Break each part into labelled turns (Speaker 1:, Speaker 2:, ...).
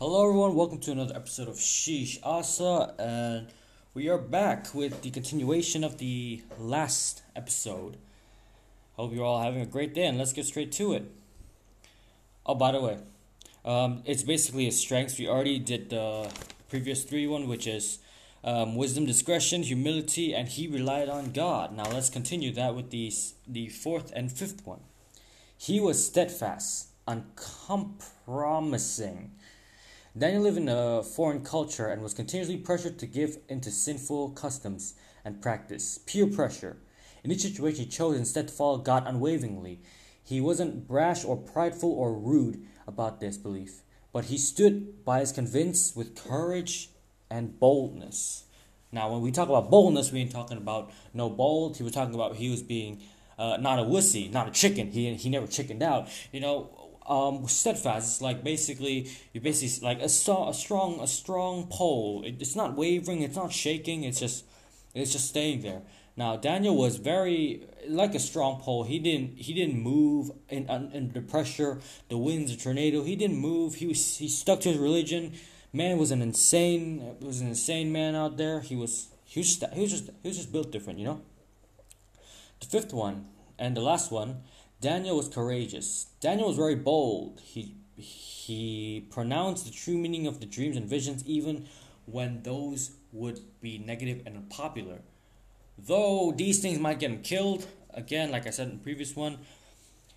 Speaker 1: Hello, everyone. Welcome to another episode of Sheesh Asa, and we are back with the continuation of the last episode. Hope you're all having a great day, and let's get straight to it. Oh, by the way, um, it's basically a strengths. We already did the previous three one, which is um, wisdom, discretion, humility, and he relied on God. Now let's continue that with the the fourth and fifth one. He was steadfast, uncompromising Daniel lived in a foreign culture and was continuously pressured to give into sinful customs and practice, peer pressure. In each situation, he chose instead to follow God unwaveringly. He wasn't brash or prideful or rude about this belief, but he stood by his convinced with courage and boldness. Now, when we talk about boldness, we ain't talking about no bold. He was talking about he was being uh, not a wussy, not a chicken. He he never chickened out. You know, um, steadfast is like basically you basically like a, a strong a strong pole. It, it's not wavering. It's not shaking. It's just it's just staying there. Now Daniel was very like a strong pole. He didn't he didn't move in the pressure, the winds, the tornado. He didn't move. He was he stuck to his religion. Man was an insane was an insane man out there. He was he was just, he was just he was just built different, you know. The fifth one and the last one Daniel was courageous. Daniel was very bold. He he pronounced the true meaning of the dreams and visions even when those would be negative and unpopular. Though these things might get him killed, again, like I said in the previous one,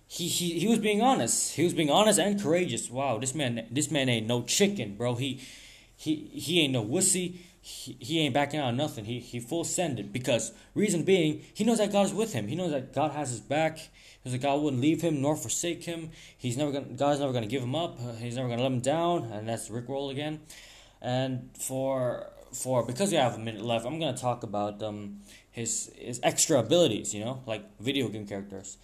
Speaker 1: he, he, he was being honest. He was being honest and courageous. Wow, this man this man ain't no chicken, bro. He he he ain't no wussy. He, he ain't backing out of nothing. He he full sended because reason being he knows that God is with him. He knows that God has his back. Because God wouldn't leave him nor forsake him. He's never gonna, God's never to give him up. Uh, he's never to let him down. And that's Rick Roll again. And for for because we have a minute left, I'm to talk about um his his extra abilities. You know, like video game characters,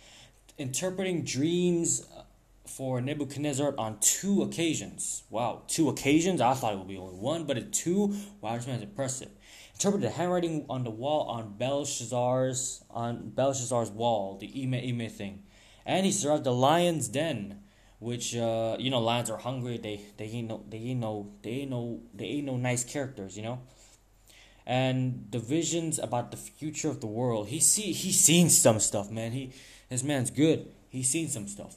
Speaker 1: interpreting dreams uh, for Nebuchadnezzar on two occasions. Wow, two occasions? I thought it would be only one, but at two, wow, this man's impressive interpreted the handwriting on the wall on Belshazzar's on Belshazzar's wall, the Ime Ime thing, and he survived the lion's den, which uh, you know lions are hungry. They they ain't no they ain't no they ain't no they ain't no nice characters, you know. And the visions about the future of the world. He see he's seen some stuff, man. He this man's good. He's seen some stuff.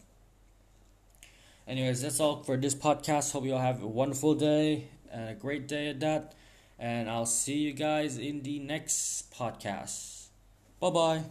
Speaker 1: Anyways, that's all for this podcast. Hope you all have a wonderful day and a great day at that. And I'll see you guys in the next podcast. Bye bye.